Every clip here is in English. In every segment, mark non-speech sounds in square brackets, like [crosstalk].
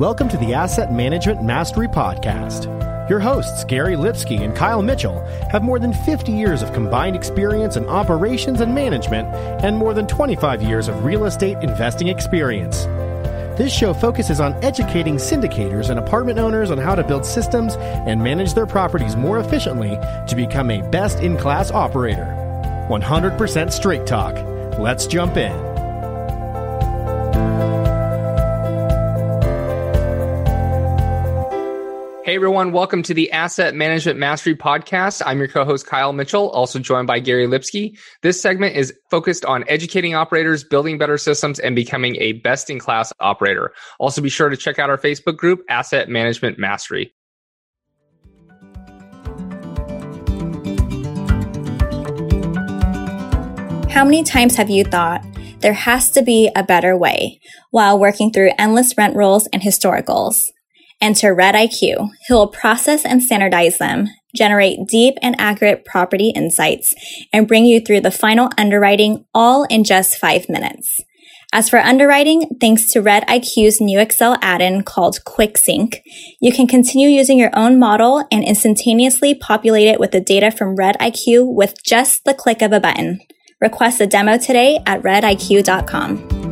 Welcome to the Asset Management Mastery Podcast. Your hosts, Gary Lipsky and Kyle Mitchell, have more than 50 years of combined experience in operations and management and more than 25 years of real estate investing experience. This show focuses on educating syndicators and apartment owners on how to build systems and manage their properties more efficiently to become a best in class operator. 100% straight talk. Let's jump in. Hey everyone, welcome to the Asset Management Mastery Podcast. I'm your co-host Kyle Mitchell, also joined by Gary Lipsky. This segment is focused on educating operators, building better systems, and becoming a best-in-class operator. Also be sure to check out our Facebook group, Asset Management Mastery. How many times have you thought there has to be a better way while working through endless rent rolls and historicals? Enter Red IQ, who will process and standardize them, generate deep and accurate property insights, and bring you through the final underwriting all in just five minutes. As for underwriting, thanks to Red IQ's new Excel add-in called QuickSync, you can continue using your own model and instantaneously populate it with the data from Red IQ with just the click of a button. Request a demo today at rediq.com.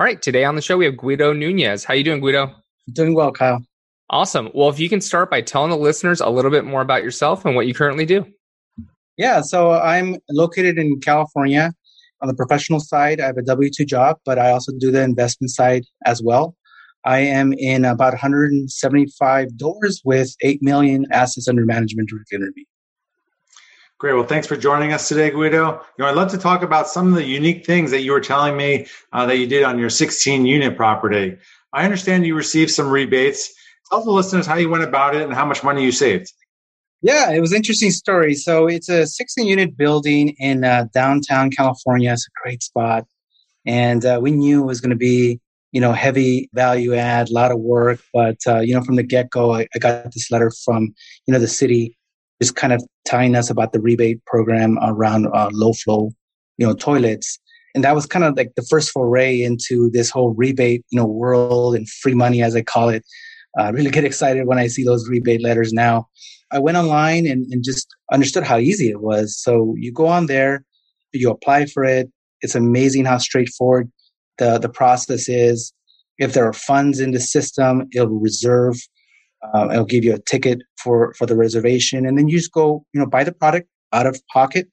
All right, today on the show we have Guido Nunez. How you doing, Guido? Doing well, Kyle. Awesome. Well, if you can start by telling the listeners a little bit more about yourself and what you currently do. Yeah, so I'm located in California. On the professional side, I have a W 2 job, but I also do the investment side as well. I am in about 175 doors with 8 million assets under management directly under me. Great. Well, thanks for joining us today, Guido. You know, I'd love to talk about some of the unique things that you were telling me uh, that you did on your 16 unit property. I understand you received some rebates. Tell the listeners how you went about it and how much money you saved. Yeah, it was an interesting story. So it's a 16 unit building in uh, downtown California. It's a great spot. And uh, we knew it was going to be, you know, heavy value add, a lot of work. But, uh, you know, from the get go, I, I got this letter from, you know, the city just kind of telling us about the rebate program around uh, low flow, you know, toilets. And that was kind of like the first foray into this whole rebate, you know, world and free money, as I call it. I uh, really get [laughs] excited when I see those rebate letters now. I went online and, and just understood how easy it was. So you go on there, you apply for it. It's amazing how straightforward the, the process is. If there are funds in the system, it'll reserve uh, it'll give you a ticket for for the reservation, and then you just go, you know, buy the product out of pocket.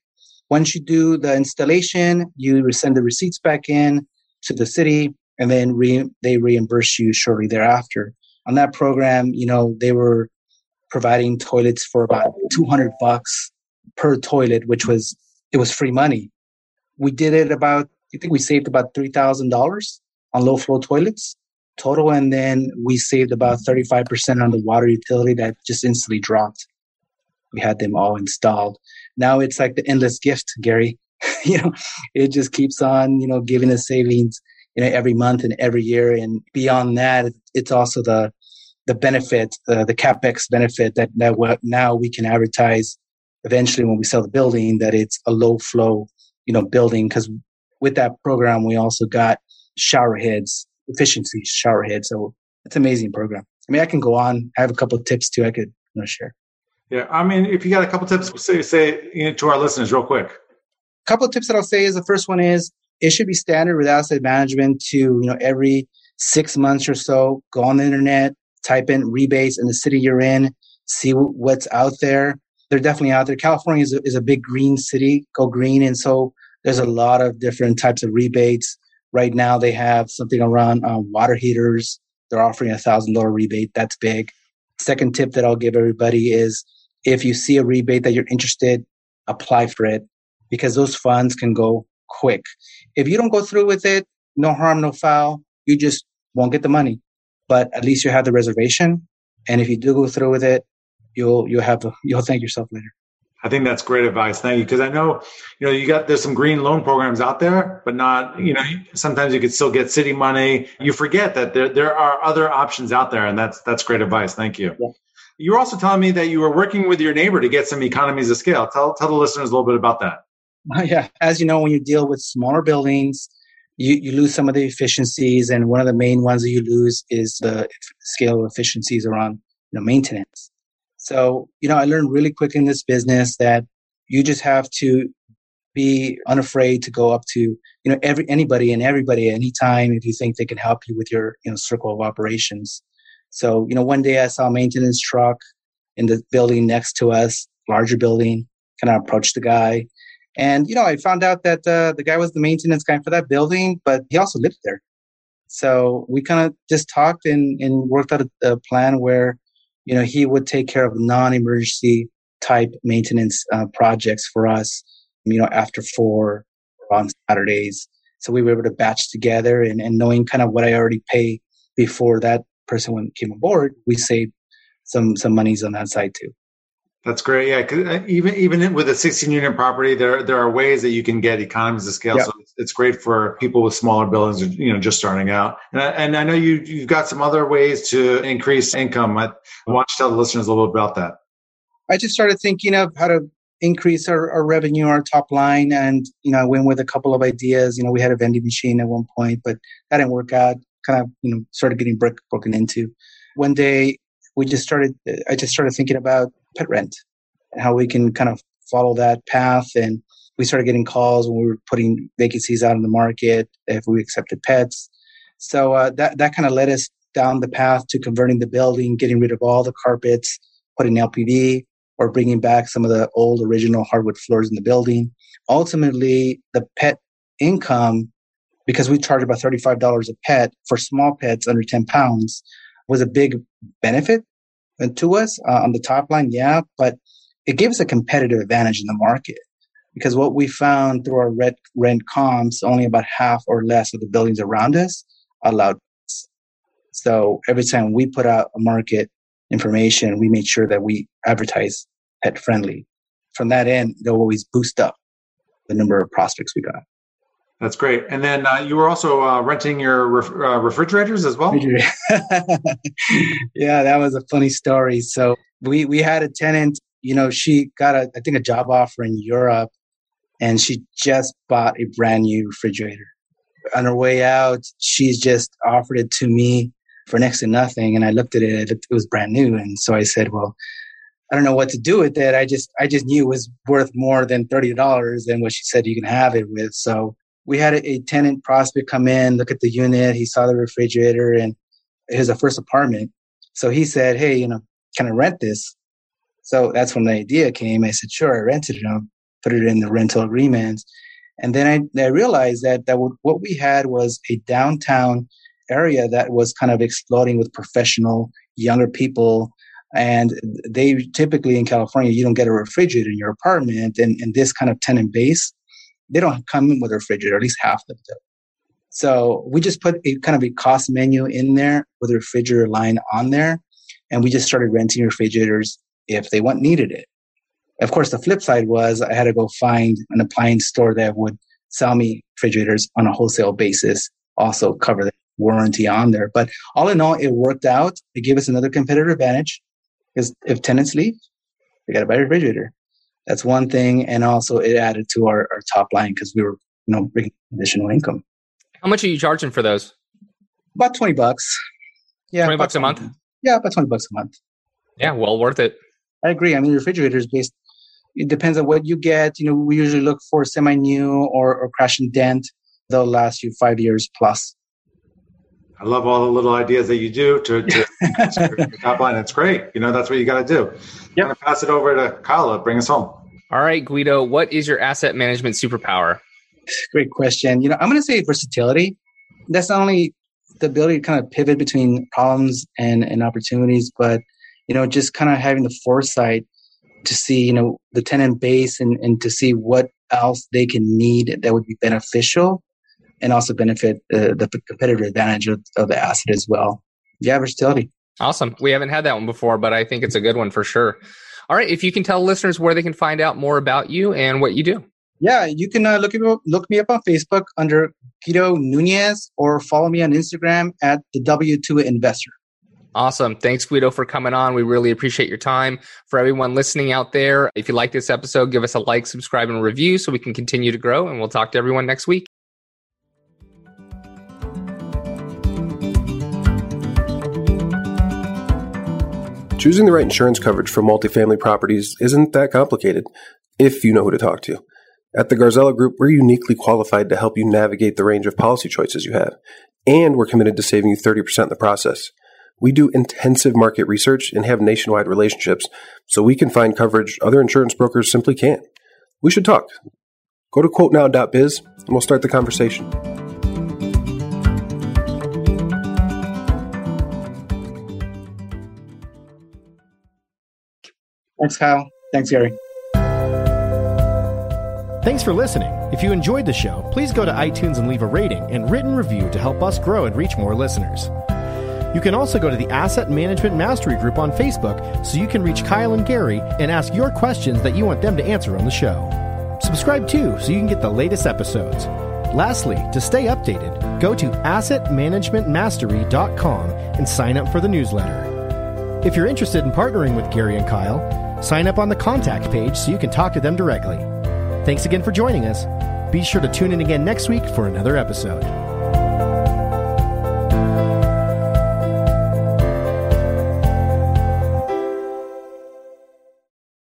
Once you do the installation, you send the receipts back in to the city, and then re- they reimburse you shortly thereafter. On that program, you know, they were providing toilets for about 200 bucks per toilet, which was it was free money. We did it about I think we saved about three thousand dollars on low flow toilets total. And then we saved about 35% on the water utility that just instantly dropped. We had them all installed. Now it's like the endless gift, Gary. [laughs] you know, it just keeps on, you know, giving us savings, you know, every month and every year. And beyond that, it's also the, the benefit, uh, the capex benefit that, that now we can advertise eventually when we sell the building that it's a low flow, you know, building. Cause with that program, we also got shower heads efficiency shower head. So it's an amazing program. I mean, I can go on. I have a couple of tips too. I could you know, share. Yeah, I mean, if you got a couple tips, say say you know, to our listeners real quick. A couple of tips that I'll say is the first one is it should be standard with asset management to you know every six months or so go on the internet, type in rebates in the city you're in, see what's out there. They're definitely out there. California is a, is a big green city. Go green, and so there's a lot of different types of rebates. Right now, they have something around um, water heaters. They're offering a thousand dollar rebate. That's big. Second tip that I'll give everybody is if you see a rebate that you're interested, apply for it because those funds can go quick. If you don't go through with it, no harm, no foul. You just won't get the money, but at least you have the reservation. And if you do go through with it, you'll you'll have you'll thank yourself later. I think that's great advice. Thank you. Because I know, you know, you got there's some green loan programs out there, but not, you know, sometimes you could still get city money. You forget that there there are other options out there, and that's that's great advice. Thank you. Yeah. You were also telling me that you were working with your neighbor to get some economies of scale. Tell tell the listeners a little bit about that. [laughs] yeah, as you know, when you deal with smaller buildings, you, you lose some of the efficiencies, and one of the main ones that you lose is the scale of efficiencies around you know maintenance. So you know, I learned really quick in this business that you just have to be unafraid to go up to you know every anybody and everybody anytime if you think they can help you with your you know circle of operations. So you know, one day I saw a maintenance truck in the building next to us, larger building. Kind of approached the guy and, you know, I found out that uh, the guy was the maintenance guy for that building, but he also lived there. So we kind of just talked and, and worked out a, a, plan where, you know, he would take care of non emergency type maintenance uh, projects for us, you know, after four on Saturdays. So we were able to batch together and, and knowing kind of what I already pay before that person came aboard, we saved some some monies on that side too. That's great. Yeah, cause uh, even even with a 16 unit property, there there are ways that you can get economies of scale. Yep. So it's, great for people with smaller buildings, you know, just starting out. And I, and I know you you've got some other ways to increase income. I want to tell the listeners a little bit about that. I just started thinking of how to increase our, our revenue, our top line, and you know, I went with a couple of ideas. You know, we had a vending machine at one point, but that didn't work out. Kind of, you know, started getting brick broken into. One day, we just started. I just started thinking about pet rent and how we can kind of follow that path. And we started getting calls when we were putting vacancies out in the market if we accepted pets. So uh, that that kind of led us down the path to converting the building, getting rid of all the carpets, putting LPV, or bringing back some of the old original hardwood floors in the building. Ultimately, the pet income, because we charge about $35 a pet for small pets under 10 pounds, was a big benefit to us uh, on the top line, yeah, but it gave us a competitive advantage in the market because what we found through our rent, rent comps, only about half or less of the buildings around us allowed. So every time we put out a market information, we made sure that we advertise pet friendly. From that end, they'll always boost up the number of prospects we got. That's great. And then uh, you were also uh, renting your ref- uh, refrigerators as well. [laughs] yeah, that was a funny story. So we we had a tenant. You know, she got a I think a job offer in Europe, and she just bought a brand new refrigerator. On her way out, she's just offered it to me for next to nothing. And I looked at it; it was brand new. And so I said, "Well, I don't know what to do with it. I just I just knew it was worth more than thirty dollars than what she said you can have it with. So we had a, a tenant prospect come in, look at the unit. He saw the refrigerator and it was a first apartment. So he said, Hey, you know, can I rent this? So that's when the idea came. I said, sure, I rented it. Put it in the rental agreements. And then I, I realized that, that what we had was a downtown area that was kind of exploding with professional younger people. And they typically in California, you don't get a refrigerator in your apartment. And, and this kind of tenant base they don't come in with a refrigerator, at least half of them do. So we just put a kind of a cost menu in there with a refrigerator line on there. And we just started renting refrigerators if they want needed it. Of course, the flip side was I had to go find an appliance store that would sell me refrigerators on a wholesale basis, also cover the warranty on there. But all in all, it worked out. It gave us another competitive advantage because if tenants leave, they got to buy a refrigerator. That's one thing, and also it added to our, our top line because we were you know bringing additional income. How much are you charging for those? About twenty bucks. Yeah, twenty bucks a month. Yeah, about twenty bucks a month. Yeah, well worth it. I agree. I mean, refrigerators based. It depends on what you get. You know, we usually look for semi-new or, or crash and dent. They'll last you five years plus. I love all the little ideas that you do to, to [laughs] top line. It's great. You know, that's what you got to do. Yeah. I'm going to pass it over to Kyle bring us home. All right, Guido, what is your asset management superpower? Great question. You know, I'm going to say versatility. That's not only the ability to kind of pivot between problems and, and opportunities, but, you know, just kind of having the foresight to see, you know, the tenant base and, and to see what else they can need that would be beneficial and also benefit uh, the competitive advantage of, of, the asset as well. Yeah, versatility. Awesome. We haven't had that one before, but I think it's a good one for sure. All right. If you can tell listeners where they can find out more about you and what you do. Yeah, you can uh, look, look me up on Facebook under Guido Nunez or follow me on Instagram at the W2 Investor. Awesome. Thanks, Guido, for coming on. We really appreciate your time. For everyone listening out there, if you like this episode, give us a like, subscribe, and review so we can continue to grow. And we'll talk to everyone next week. Choosing the right insurance coverage for multifamily properties isn't that complicated if you know who to talk to. At the Garzella Group, we're uniquely qualified to help you navigate the range of policy choices you have, and we're committed to saving you 30% in the process. We do intensive market research and have nationwide relationships, so we can find coverage other insurance brokers simply can't. We should talk. Go to quotenow.biz and we'll start the conversation. Thanks, Kyle. Thanks, Gary. Thanks for listening. If you enjoyed the show, please go to iTunes and leave a rating and written review to help us grow and reach more listeners. You can also go to the Asset Management Mastery Group on Facebook so you can reach Kyle and Gary and ask your questions that you want them to answer on the show. Subscribe too so you can get the latest episodes. Lastly, to stay updated, go to assetmanagementmastery.com and sign up for the newsletter. If you're interested in partnering with Gary and Kyle, sign up on the contact page so you can talk to them directly. Thanks again for joining us. Be sure to tune in again next week for another episode.